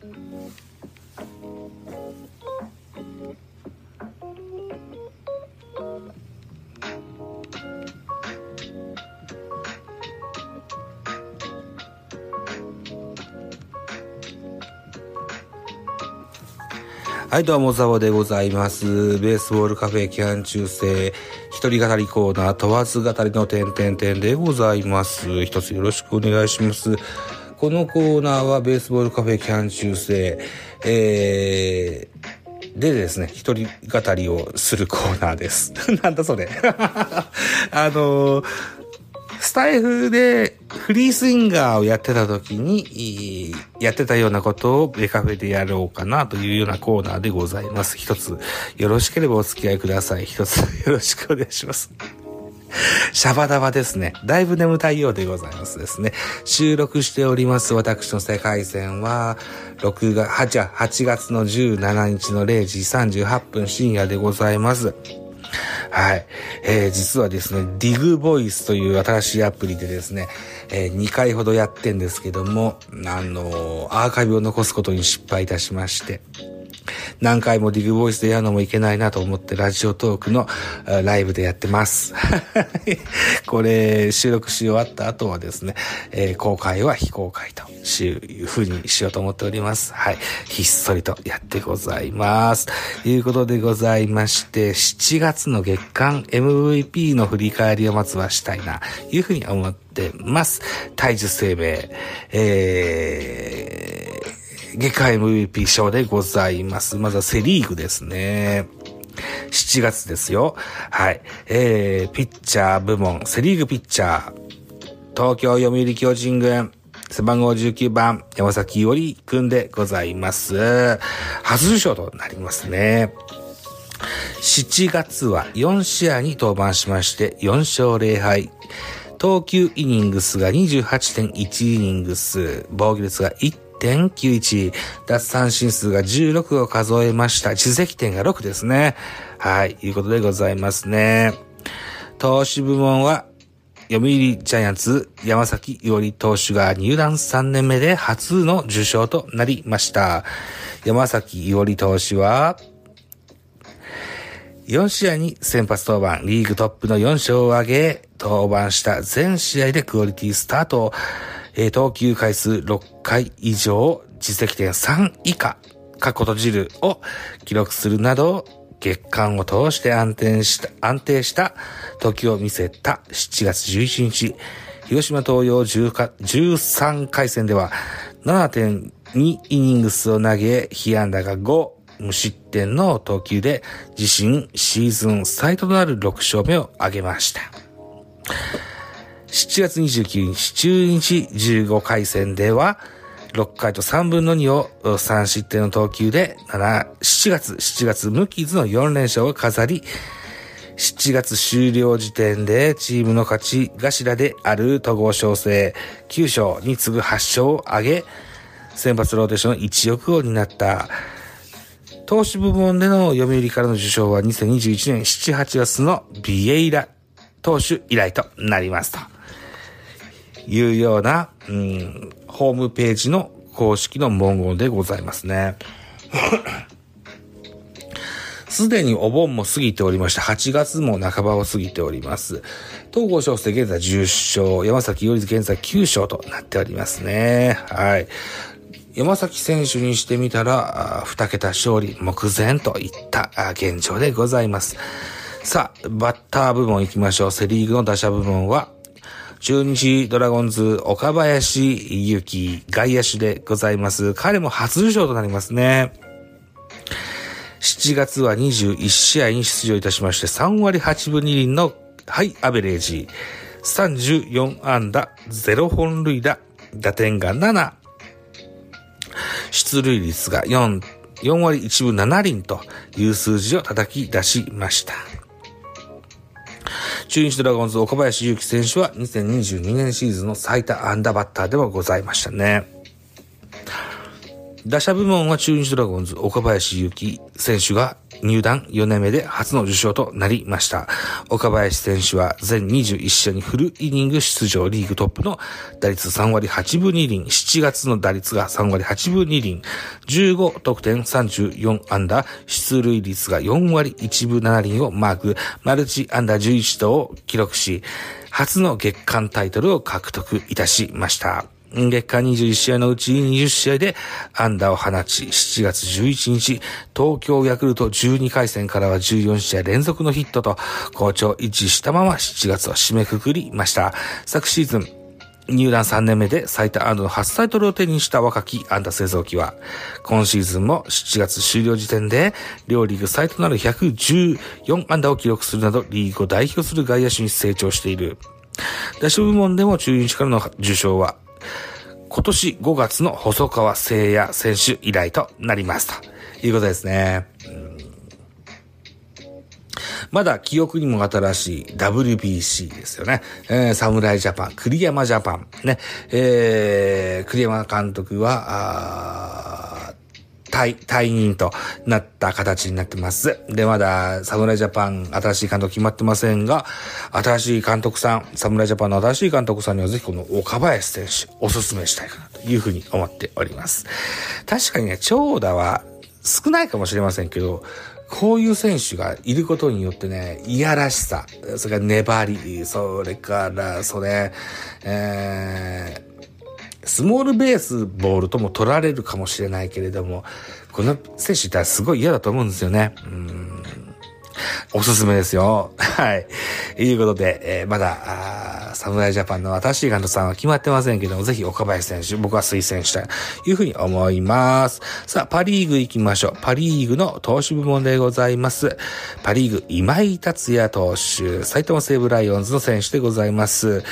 はい、どうも、ザボでございます。ベースボールカフェ期間中世、一人語りコーナー、問わず語りの点々点でございます。一つよろしくお願いします。このコーナーは、ベースボールカフェ期間中世、えー、でですね、一人語りをするコーナーです。なんだそれ。あのースタイフでフリースインガーをやってた時に、やってたようなことをベカフェでやろうかなというようなコーナーでございます。一つ、よろしければお付き合いください。一つ、よろしくお願いします。シャバダバですね。だいぶ眠たいようでございますですね。収録しております私の世界線は、6月、8, 8月の17日の0時38分深夜でございます。はい。えー、実はですね、ディグボイスという新しいアプリでですね、えー、2回ほどやってんですけども、あのー、アーカイブを残すことに失敗いたしまして、何回もディグボイスでやるのもいけないなと思ってラジオトークのライブでやってます。これ収録し終わった後はですね、えー、公開は非公開という風にしようと思っております。はい。ひっそりとやってございます。ということでございまして、7月の月間 MVP の振り返りをまずはしたいな、というふうに思ってます。体重生命、えー、月間 MVP 賞でございます。まずはセリーグですね。7月ですよ。はい。えー、ピッチャー部門、セリーグピッチャー、東京読売巨人軍、背番号19番、山崎伊織くんでございます。初受賞となりますね。7月は4試合に登板しまして、4勝0敗。投球イニングスが28.1イニングス、防御率が1.91、奪三振数が16を数えました。自責点が6ですね。はい、いうことでございますね。投手部門は、読売ジャイアンツ山崎伊織投手が入団3年目で初の受賞となりました。山崎伊織投手は、4試合に先発登板、リーグトップの4勝を挙げ、登板した全試合でクオリティスタート、えー、投球回数6回以上、実績点3以下、過去閉じるを記録するなど、月間を通して安定した、安定した時を見せた7月11日、広島東洋13回戦では7.2イニングスを投げ、被安打が5、無失点の投球で自身シーズン最多となる6勝目を挙げました。7月29日中日15回戦では6回と3分の2を3失点の投球で7、月、7月無傷の4連勝を飾り、7月終了時点でチームの勝ち頭である統合小生9勝に次ぐ8勝を挙げ、先発ローテーションの一翼を担った投手部門での読売からの受賞は2021年7、8月のビエイラ投手以来となりますと。いうような、うん、ホームページの公式の文言でございますね。すでにお盆も過ぎておりまして、8月も半ばを過ぎております。東郷翔征現在10勝、山崎伊織現在9勝となっておりますね。はい。山崎選手にしてみたら、二桁勝利目前といった現状でございます。さあ、バッター部門行きましょう。セリーグの打者部門は、中日ドラゴンズ岡林祐希外野手でございます。彼も初受賞となりますね。7月は21試合に出場いたしまして、3割8分2厘のハイアベレージ。34安打、0本塁打、打点が7、出塁率が4、4割1分7厘という数字を叩き出しました。中日ドラゴンズ岡林祐希選手は2022年シーズンの最多アンダーバッターではございましたね。打者部門は中日ドラゴンズ岡林祐希選手が入団4年目で初の受賞となりました。岡林選手は全21試合にフルイニング出場リーグトップの打率3割8分2厘、7月の打率が3割8分2厘、15得点34安打、出塁率が4割1分7厘をマーク、マルチ安打11度を記録し、初の月間タイトルを獲得いたしました。月間21試合のうち20試合で安打を放ち、7月11日、東京ヤクルト12回戦からは14試合連続のヒットと、好調維持したまま7月を締めくくりました。昨シーズン、入団3年目で最多安打の初タイトルを手にした若き安打製造機は、今シーズンも7月終了時点で、両リーグ最多となる114安打を記録するなど、リーグを代表する外野手に成長している。打手部門でも中日からの受賞は、今年5月の細川聖也選手以来となりますということですね。まだ記憶にも新しい WBC ですよね。えー、侍ジャパン、栗山ジャパン。ね。えー、栗山監督は、退、退任となった形になってます。で、まだ、侍ジャパン、新しい監督決まってませんが、新しい監督さん、侍ジャパンの新しい監督さんにはぜひこの岡林選手、おすすめしたいかなというふうに思っております。確かにね、長打は少ないかもしれませんけど、こういう選手がいることによってね、いやらしさ、それから粘り、それから、それ、えー、スモールベースボールとも取られるかもしれないけれども、この選手ってすごい嫌だと思うんですよね。うんおすすめですよ。はい。いうことで、えー、まだ、侍ジャパンの新しい監督さんは決まってませんけども、ぜひ岡林選手、僕は推薦したいというふうに思います。さあ、パリーグ行きましょう。パリーグの投手部門でございます。パリーグ、今井達也投手、埼玉西武ライオンズの選手でございます。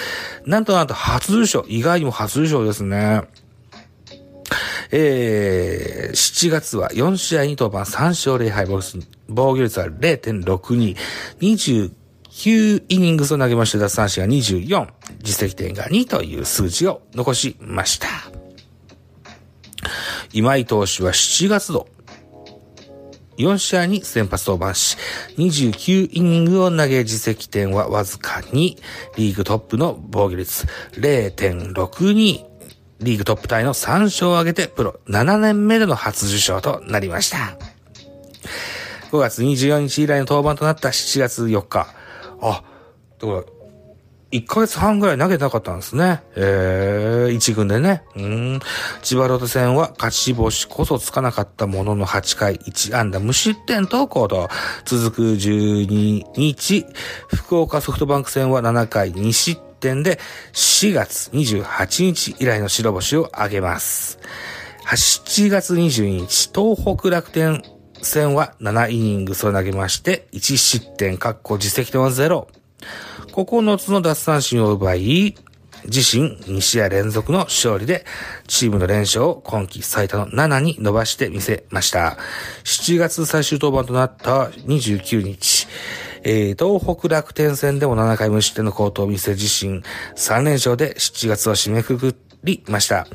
なんとなんと初優勝、意外にも初優勝ですね。えー、7月は4試合に登板3勝0敗防御率は0.62、29 9イニングスを投げまして奪三振が24、実績点が2という数字を残しました。今井投手は7月度、4試合に先発登板し、29イニングを投げ実績点はわずかに、リーグトップの防御率0.62、リーグトップタイの3勝を挙げてプロ7年目での初受賞となりました。5月24日以来の登板となった7月4日。あ、だから、1ヶ月半ぐらい投げてなかったんですね。えー、1軍でね。うん。千葉ロード戦は勝ち星こそつかなかったものの8回1安打無失点と行動。続く12日、福岡ソフトバンク戦は7回2失点で4月28日以来の白星を挙げます。7月22日、東北楽天戦は7イニングスを投げまして、1失点、確保実績点は0。9つの奪三振を奪い、自身2試合連続の勝利で、チームの連勝を今季最多の7に伸ばしてみせました。7月最終登板となった29日、えー、東北楽天戦でも7回無失点の好投を見せ自身3連勝で7月を締めくくっりました。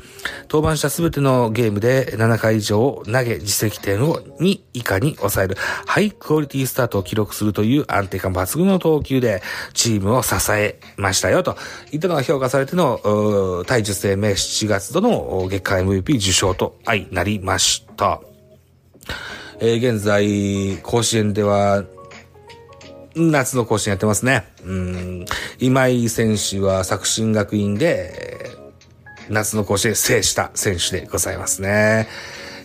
登板したすべてのゲームで7回以上を投げ実績点を2以下に抑えるハイクオリティスタートを記録するという安定感抜群の投球でチームを支えましたよといったのが評価されての対10生命7月度の月間 MVP 受賞と相なりました。えー、現在、甲子園では夏の甲子園やってますね。うん。今井選手は作新学院で、夏の甲子園制した選手でございますね。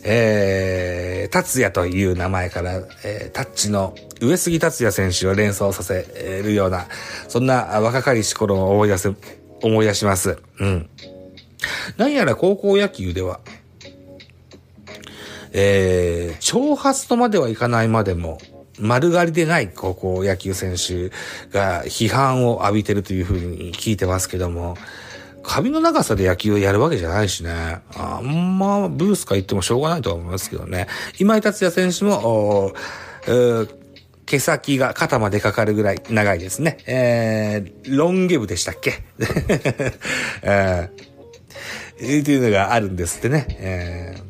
えー、達也という名前から、えー、タッチの上杉達也選手を連想させるような、そんな若かりし頃を思い出せ、思い出します。うん。何やら高校野球では、えー、挑発とまではいかないまでも、丸刈りでない高校野球選手が批判を浴びてるというふうに聞いてますけども、髪の長さで野球をやるわけじゃないしね。あんまブースか言ってもしょうがないとは思いますけどね。今井達也選手も、毛先が肩までかかるぐらい長いですね。えー、ロンゲブでしたっけ、えー、っていうのがあるんですってね。えー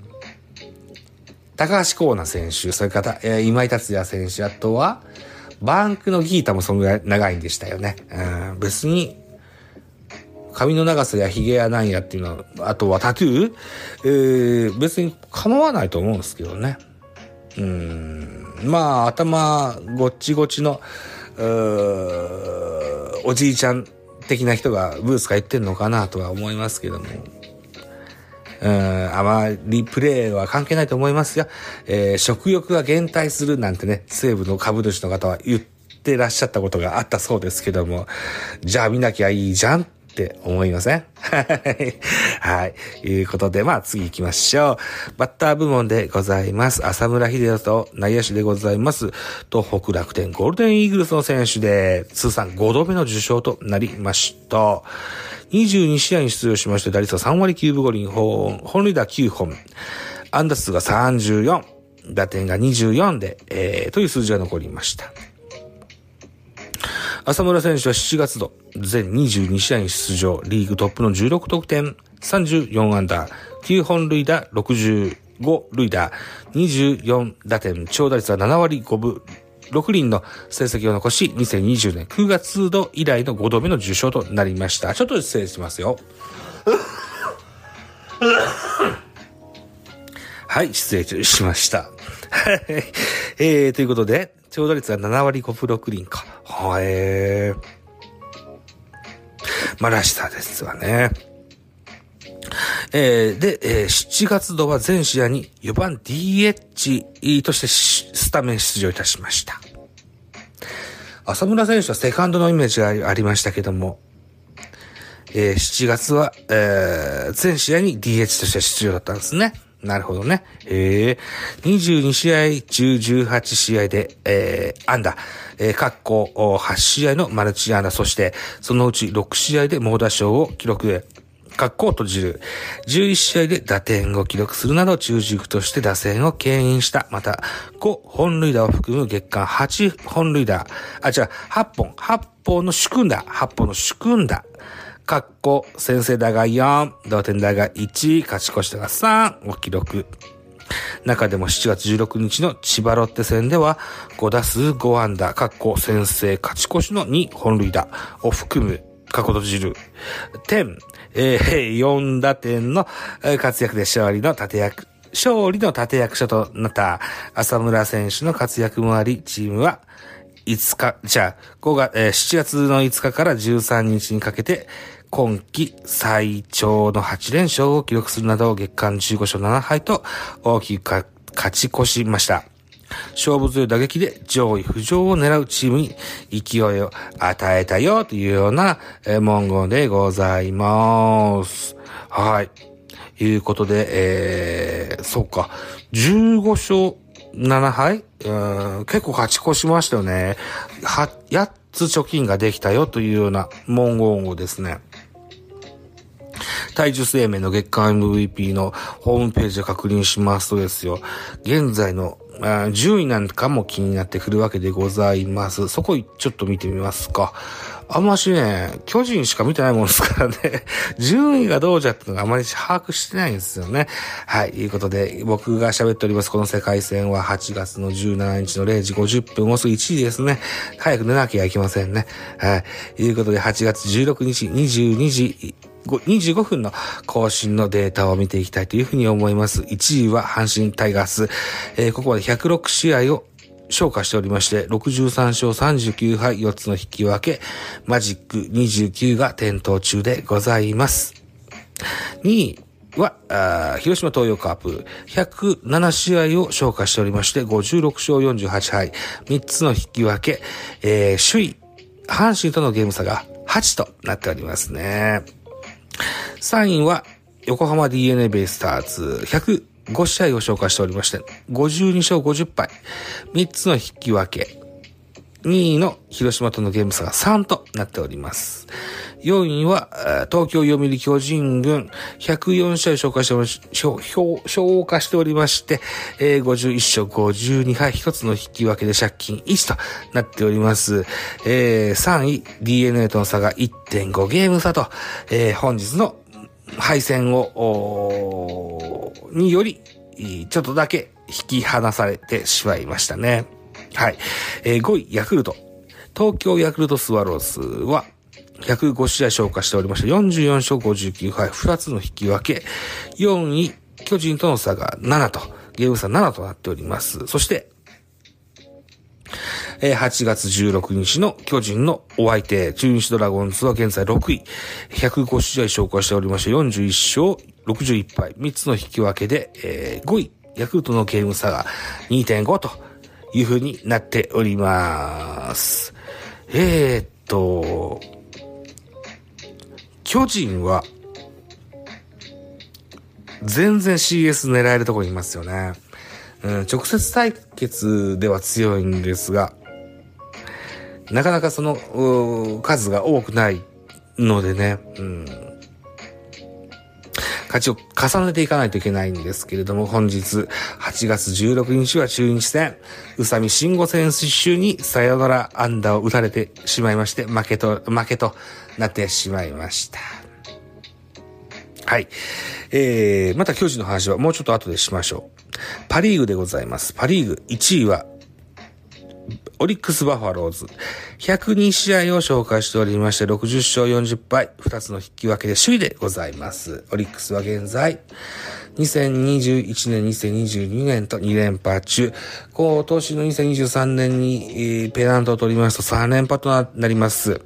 高橋光成選手、それから、えー、今井達也選手、あとは、バンクのギータもそのぐらい長いんでしたよね。うん、別に、髪の長さや髭やなんやっていうのは、あとはタトゥー、えー、別に構わないと思うんですけどね。うん。まあ、頭ごっちごちの、おじいちゃん的な人がブースか言ってんのかなとは思いますけども。うん、あまりプレーは関係ないと思いますよ。えー、食欲が減退するなんてね、西部の株主の方は言ってらっしゃったことがあったそうですけども、じゃあ見なきゃいいじゃんって思いません？はい。はい。うことで、まあ次行きましょう。バッター部門でございます。浅村秀人と内野手でございます。東北楽天ゴールデンイーグルスの選手で、通算5度目の受賞となりました。22試合に出場しまして、打率は3割9分5厘、本、本塁打9本、安打数が34、打点が24で、えー、という数字が残りました。浅村選手は7月度、全22試合に出場、リーグトップの16得点、34安打、9本塁打、65塁打、24打点、長打率は7割5分、6輪の成績を残し、2020年9月度以来の5度目の受賞となりました。ちょっと失礼しますよ。はい、失礼しました。えー、ということで、長打率は7割5分6厘か。はえー。まあ、らしさですわね。えー、で、えー、7月度は全試合に4番 DH としてスタメン出場いたしました。浅村選手はセカンドのイメージがありましたけども、えー、7月は、えー、全試合に DH として出場だったんですね。なるほどね。ええー、22試合中18試合で、えー、安打、えー、各校8試合のマルチ安打、そして、そのうち6試合で猛打賞を記録、格好を閉じる。11試合で打点を記録するなど中軸として打線を牽引した。また、5本塁打を含む月間8本塁打。あ、違う、8本、8本の主君打、8本の主君打。かっこ、先制打が4、同点打が1、勝ち越し打が3を記録。中でも7月16日の千葉ロッテ戦では5打数5安打、かっこ先制勝ち越しの2本塁打を含む過去とじる。点、えー、4打点の活躍で勝利の立役、勝利の立役者となった浅村選手の活躍もあり、チームは5日、じゃあ、5月、えー、7月の5日から13日にかけて、今季最長の8連勝を記録するなど月間15勝7敗と大きく勝ち越しました。勝負強い打撃で上位浮上を狙うチームに勢いを与えたよというような文言でございます。はい。いうことで、えー、そうか。15勝7敗？うん結構勝ち越しましたよね。は、8つ貯金ができたよというような文言をですね、体重生命の月間 MVP のホームページで確認しますとですよ、現在の順位なんかも気になってくるわけでございます。そこちょっと見てみますか。あんましね、巨人しか見てないもんですからね、順位がどうじゃってのがあまり把握してないんですよね。はい、いうことで、僕が喋っております、この世界戦は8月の17日の0時50分、もうすぐ1時ですね。早く寝なきゃいけませんね。はい、ということで、8月16日22時、25分の更新のデータを見ていきたいというふうに思います。1位は阪神タイガース。えー、ここまで106試合を消化しておりまして、63勝39敗4つの引き分け、マジック29が点灯中でございます。2位は、広島東洋カープ、107試合を消化しておりまして、56勝48敗、3つの引き分け、えー、首位、阪神とのゲーム差が8となっておりますね。3位は、横浜 DNA ベイスターズ、105試合を紹介しておりまして、52勝50敗、3つの引き分け、2位の広島とのゲーム差が3となっております。4位は、東京読売巨人軍、104試合紹介しており、消化しておりまして、えー、51勝52敗、1つの引き分けで借金1となっております。えー、3位、DNA との差が1.5ゲーム差と、えー、本日の敗戦を、により、ちょっとだけ引き離されてしまいましたね。はい。えー、5位、ヤクルト。東京ヤクルトスワローズは、105試合消化しておりまして、44勝59敗、2つの引き分け、4位、巨人との差が7と、ゲーム差7となっております。そして、え8月16日の巨人のお相手、中日ドラゴンズは現在6位、105試合消化しておりまして、41勝61敗、3つの引き分けで、えー、5位、ヤクルトのゲーム差が2.5という風になっております。えー、っと、巨人は、全然 CS 狙えるところにいますよね。うん、直接対決では強いんですが、なかなかその、数が多くないのでね、うん、勝ちを重ねていかないといけないんですけれども、本日8月16日は中日戦、宇佐美慎吾選手にサヨナラアンダーを打たれてしまいまして、負けと、負けとなってしまいました。はい。えー、また巨人の話はもうちょっと後でしましょう。パリーグでございます。パリーグ1位はオリックスバファローズ。102試合を紹介しておりまして、60勝40敗、2つの引き分けで首位でございます。オリックスは現在、2021年、2022年と2連覇中。今年の2023年に、ペナントを取りますと3連覇となります。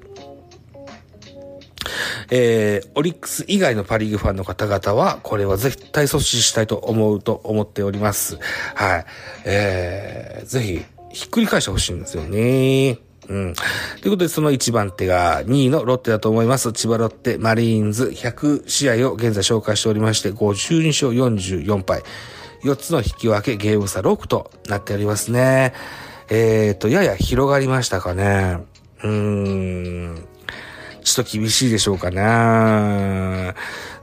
えー、オリックス以外のパリーグファンの方々は、これは絶対阻止したいと思うと思っております。はい。えー、ぜひ、ひっくり返してほしいんですよね。うん。ということで、その1番手が2位のロッテだと思います。千葉ロッテ、マリーンズ100試合を現在紹介しておりまして、52勝44敗。4つの引き分け、ゲーム差6となっておりますね。えーと、やや広がりましたかね。うーん。ちょっと厳しいでしょうかね。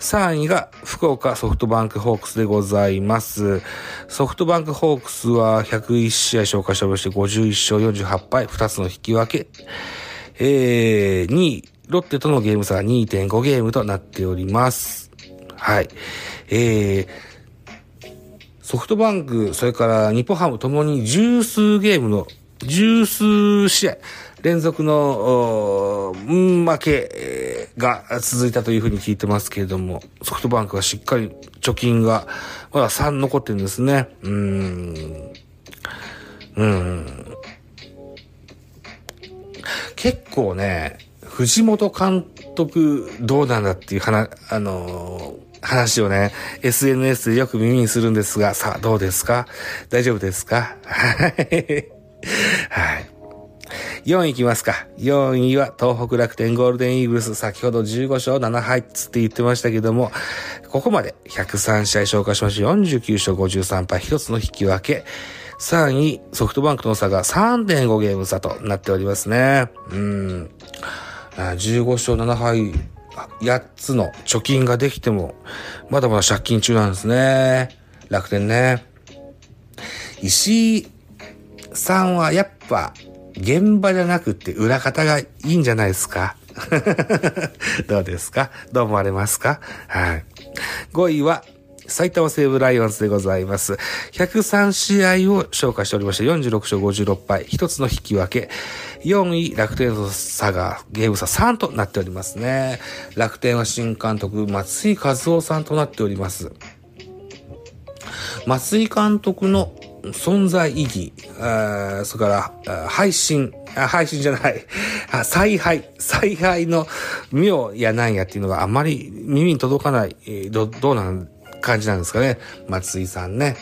3位が福岡ソフトバンクホークスでございます。ソフトバンクホークスは101試合消化しておりまして51勝48敗、2つの引き分け。えー、2位、ロッテとのゲーム差は2.5ゲームとなっております。はい。えー、ソフトバンク、それから日本ハムともに十数ゲームの、十数試合、連続の、負けが続いたというふうに聞いてますけれども、ソフトバンクはしっかり貯金がまだ3残ってるんですね。うーん。うん。結構ね、藤本監督どうなんだっていう話、あのー、話をね、SNS でよく耳にするんですが、さあどうですか？大丈夫ですか？はい。4位いきますか。4位は東北楽天ゴールデンイーグルス。先ほど15勝7敗つって言ってましたけども、ここまで103試合消化しまして49勝53敗1つの引き分け。3位、ソフトバンクとの差が3.5ゲーム差となっておりますね。うん。15勝7敗、8つの貯金ができても、まだまだ借金中なんですね。楽天ね。石井さんはやっぱ、現場じゃなくて裏方がいいんじゃないですか？どうですか？どう思われますか？はい。5位は、埼玉西武ライオンズでございます。103試合を消化しておりまして、46勝56敗、1つの引き分け。4位、楽天の差が、ゲーム差3となっておりますね。楽天は新監督、松井和夫さんとなっております。松井監督の存在意義、あそれから、配信、配信じゃない、あ采配、采配の妙やなんやっていうのがあまり耳に届かない、ど、どうなん感じなんですかね。松井さんね。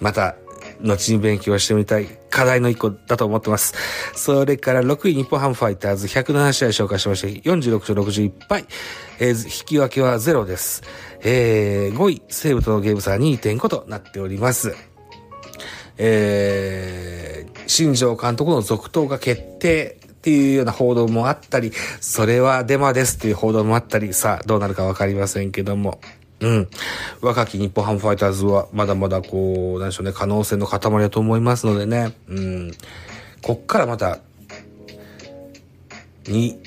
また、後に勉強してみたい課題の一個だと思ってます。それから6位日本ハムファイターズ107試合紹介しまして46勝61敗、えー、引き分けはゼロです。えー、5位西武とのゲーム差は2.5となっております。えー、新庄監督の続投が決定っていうような報道もあったり、それはデマですっていう報道もあったり、さあどうなるかわかりませんけども、うん。若き日本ハムファイターズは、まだまだこう、なんでしょうね、可能性の塊だと思いますのでね。うん。こっからまた、に、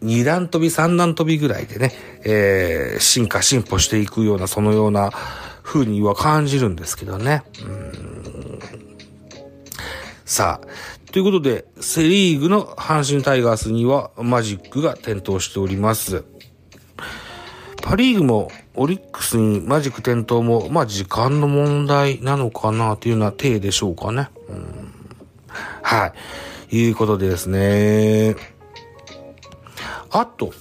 二段飛び、三段飛びぐらいでね、えー、進化、進歩していくような、そのような風には感じるんですけどね。うんさあ、ということで、セリーグの阪神タイガースにはマジックが点灯しております。パリーグもオリックスにマジック点灯も、まあ時間の問題なのかなというような体でしょうかね。うん、はい。いうことでですね。あと、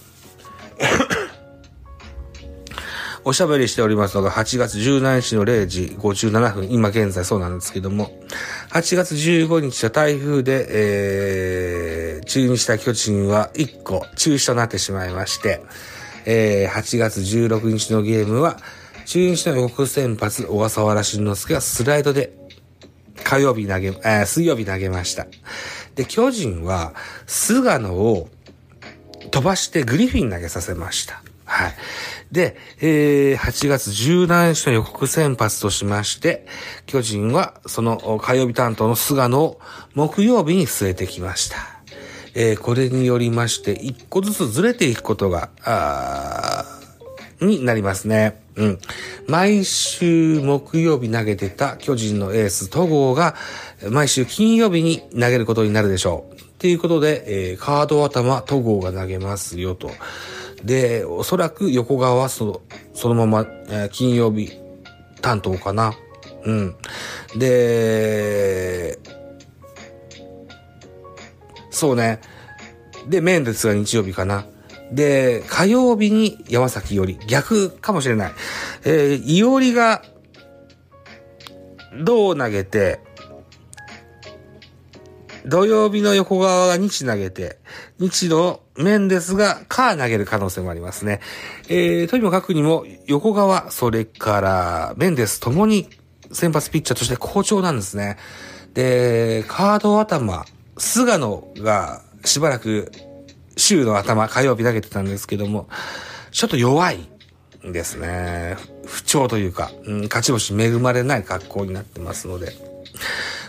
おしゃべりしておりますのが8月17日の0時57分、今現在そうなんですけども、8月15日は台風で、えー、中日した巨人は1個中止となってしまいまして、えー、8月16日のゲームは、中日の予告先発、小笠原慎之介がスライドで、火曜日投げ、えー、水曜日投げました。で、巨人は、菅野を飛ばしてグリフィン投げさせました。はい。で、えー、8月17日の予告先発としまして、巨人はその火曜日担当の菅野を木曜日に据えてきました。えー、これによりまして、一個ずつずれていくことが、あになりますね。うん。毎週木曜日投げてた巨人のエース戸郷が、毎週金曜日に投げることになるでしょう。ということで、えー、カード頭戸郷が投げますよと。で、おそらく横川はその、そのまま、えー、金曜日担当かな。うん。で、そうね。で、メンデスが日曜日かな。で、火曜日に山崎より、逆かもしれない。えー、いおりが、どう投げて、土曜日の横川が日投げて、日の面ですが、カー投げる可能性もありますね。えー、とにもかくにも、横川、それから、メンデスともに先発ピッチャーとして好調なんですね。で、カード頭、菅野がしばらく週の頭、火曜日投げてたんですけども、ちょっと弱いんですね。不調というか、うん、勝ち星恵まれない格好になってますので。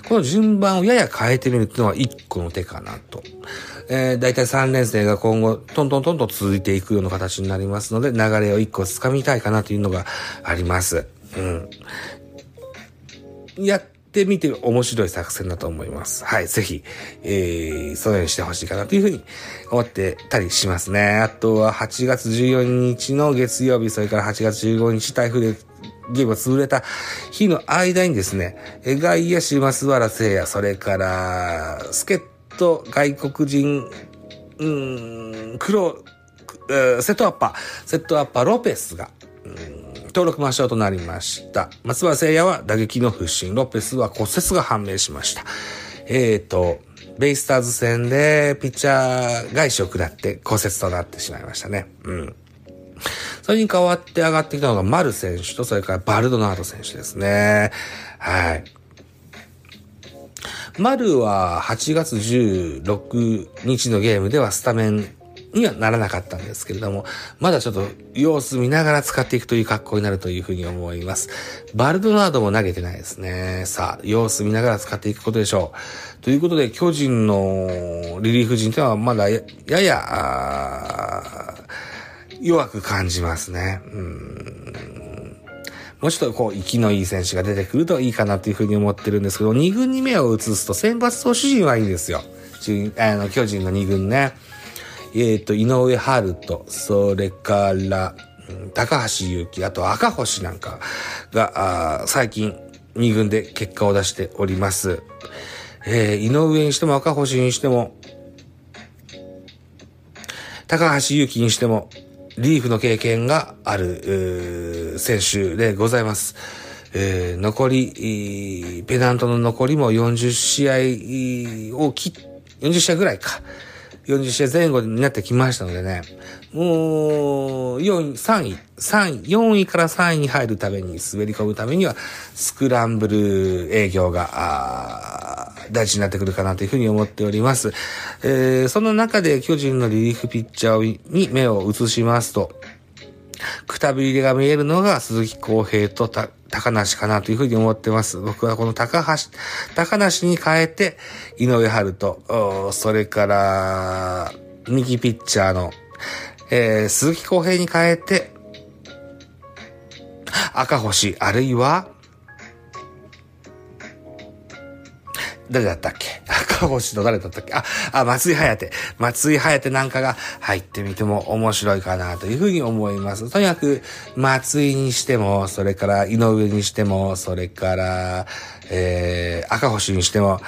この順番をやや変えてみるっていうのは一個の手かなと。えー、だいたい3連戦が今後、トントントンと続いていくような形になりますので、流れを一個掴みたいかなというのがあります。うん。やっってみて面白い作戦だと思います。はい、ぜひ、えー、そのようにしてほしいかなというふうに思ってたりしますね。あとは8月14日の月曜日、それから8月15日台風でゲームが潰れた日の間にですね、外野手増原聖也、それから、助っ人外国人、うん、黒、セットアッパー、セットアッパーロペスが、うん登録抹消となりました。松原聖也は打撃の不振、ロペスは骨折が判明しました。えっ、ー、と、ベイスターズ戦でピッチャー返しを下って骨折となってしまいましたね。うん。それに代わって上がってきたのが丸選手と、それからバルドナード選手ですね。はい。丸は8月16日のゲームではスタメンにはならなかったんですけれども、まだちょっと様子見ながら使っていくという格好になるというふうに思います。バルドナードも投げてないですね。さあ、様子見ながら使っていくことでしょう。ということで、巨人のリリーフ陣というのはまだやや、弱く感じますね。うんもうちょっとこう、息のいい選手が出てくるといいかなというふうに思ってるんですけど、2軍に目を移すと先発投手陣はいいですよ。あの、巨人の2軍ね。えっ、ー、と、井上春人、それから、高橋祐希、あと赤星なんかが、最近2軍で結果を出しております。えー、井上にしても赤星にしても、高橋祐希にしても、リーフの経験がある、選手でございます。えー、残り、ペナントの残りも40試合を切っ、40試合ぐらいか。40試合前後になってきましたのでね、もう、4位、3位、3位、4位から3位に入るために、滑り込むためには、スクランブル営業が、大事になってくるかなというふうに思っております。えー、その中で巨人のリリーフピッチャーに目を移しますと、くたびれが見えるのが鈴木康平と高梨かなというふうに思ってます。僕はこの高橋、高梨に変えて、井上春と、それから、右ピッチャーの、えー、鈴木康平に変えて、赤星、あるいは、誰だったっけ？赤星の誰だったっけ？あ、あ、松井颯。松井颯なんかが入ってみても面白いかなというふうに思います。とにかく、松井にしても、それから井上にしても、それから、えー、赤星にしても、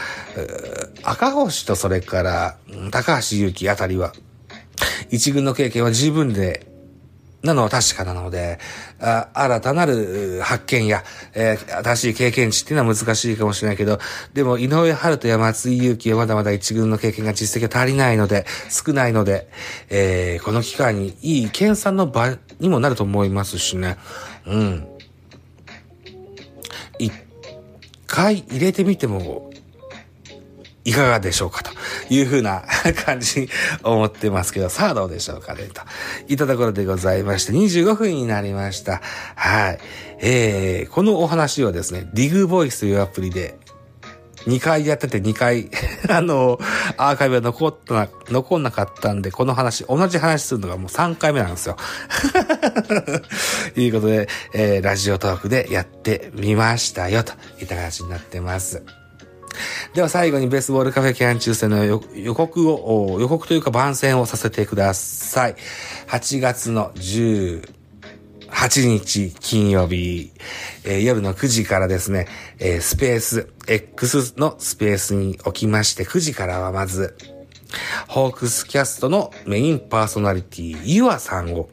赤星とそれから、高橋祐希あたりは、一軍の経験は十分でなのは確かなので、あ新たなる発見や、えー、新しい経験値っていうのは難しいかもしれないけど、でも井上春人や松井裕樹はまだまだ一軍の経験が実績が足りないので、少ないので、えー、この機会にいい研鑽の場にもなると思いますしね。うん。一回入れてみてもいかがでしょうかというふうな 感じに思ってますけど、さあどうでしょうかね、といったところでございまして、25分になりました。はい。えー、このお話はですね、ディグボイスというアプリで2回やってて2回 あの、アーカイブが残ったな、残んなかったんで、この話、同じ話するのがもう3回目なんですよ。と いうことで、えー、ラジオトークでやってみましたよ、といった形になってます。では最後にベースボールカフェキャン中戦の予告を、予告というか番宣をさせてください。8月の18日金曜日、えー、夜の9時からですね、えー、スペース、X のスペースにおきまして、9時からはまず、ホークスキャストのメインパーソナリティ、ユアさんを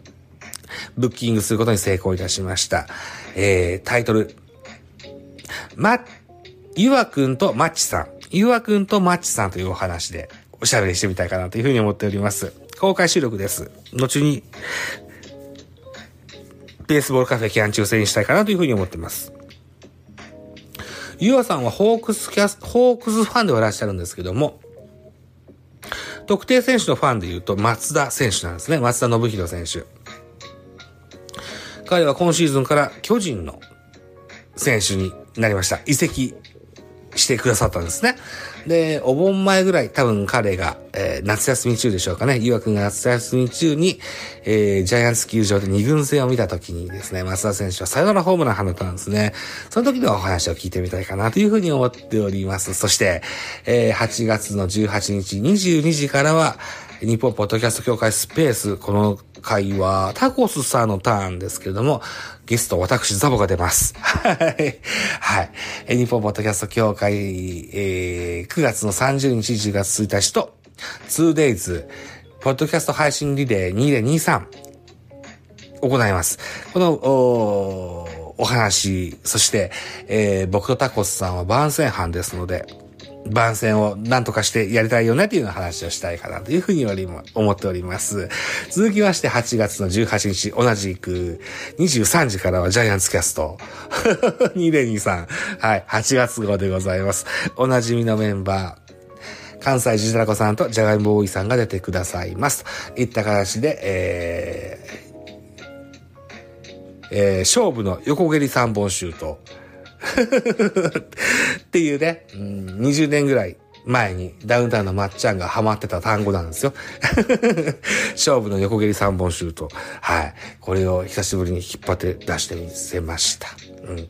ブッキングすることに成功いたしました。えー、タイトル、マッゆわくんとまちさん。ゆわくんとまちさんというお話でおしゃべりしてみたいかなというふうに思っております。公開収録です。後に、ベースボールカフェ期間中戦にしたいかなというふうに思っています。ゆわさんはホークスキャス、ホークスファンではいらっしゃるんですけども、特定選手のファンで言うと松田選手なんですね。松田信弘選手。彼は今シーズンから巨人の選手になりました。移籍してくださったんですね。で、お盆前ぐらい、多分彼が、えー、夏休み中でしょうかね。岩くが夏休み中に、えー、ジャイアンツ球場で二軍戦を見た時にですね、松田選手はサヨナラホームラン放ったんですね。その時のお話を聞いてみたいかなというふうに思っております。そして、えー、8月の18日22時からは、日本ポッドキャスト協会スペース、この回はタコスさんのターンですけれども、ゲスト私ザボが出ます。はい。はい。日本ポッドキャスト協会、えー、9月の30日、10月1日と、2days、ポッドキャスト配信リレー2023、行います。この、おお話、そして、えー、僕とタコスさんは番宣班ですので、番宣を何とかしてやりたいよねっていう話をしたいかなというふうに思っております。続きまして8月の18日、同じく23時からはジャイアンツキャスト。2023。はい、8月号でございます。おなじみのメンバー。関西ジジラコさんとジャガイモボーイさんが出てくださいます。いった形で、えー、えー、勝負の横蹴り3本シュート。っていうね、うん、20年ぐらい前にダウンタウンのまっちゃんがハマってた単語なんですよ。勝負の横蹴り3本シュート。はい。これを久しぶりに引っ張って出してみせました。うん。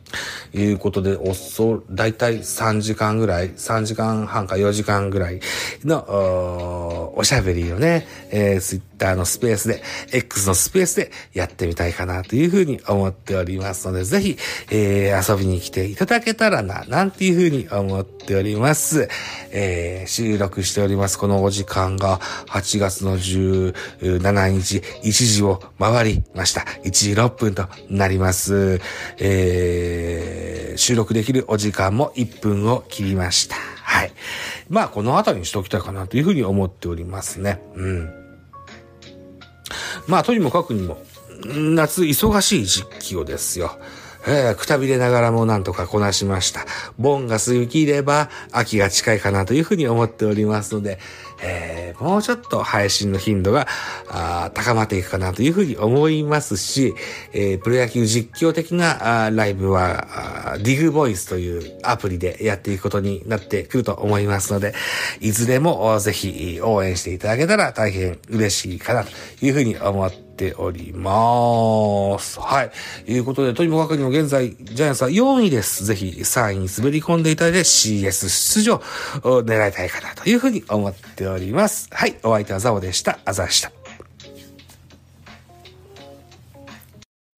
いうことで、おそ、だいたい3時間ぐらい、3時間半か4時間ぐらいの、おしゃべりをね、えー、ツイッターのスペースで、X のスペースでやってみたいかなというふうに思っておりますので、ぜひ、えー、遊びに来ていただけたらな、なんていうふうに思っております。えー、収録しております。このお時間が8月の17日、1時を回りました。1時6分となります。えーえー、収録できるお時間も1分を切りました。はい。まあ、この辺りにしておきたいかなというふうに思っておりますね。うん。まあ、とにもかくにも、夏忙しい時期をですよ。えー、くたびれながらもなんとかこなしました。盆が過ぎれば秋が近いかなというふうに思っておりますので、えー、もうちょっと配信の頻度が高まっていくかなというふうに思いますし、えー、プロ野球実況的なあライブはディグボイスというアプリでやっていくことになってくると思いますので、いずれもぜひ応援していただけたら大変嬉しいかなというふうに思ってております。はい。いうことで、とにもかくにも現在、ジャイアンツは4位です。ぜひ3位に滑り込んでいただいて CS 出場を狙いたいかなというふうに思っております。はい。お相手はザオでした。あざした。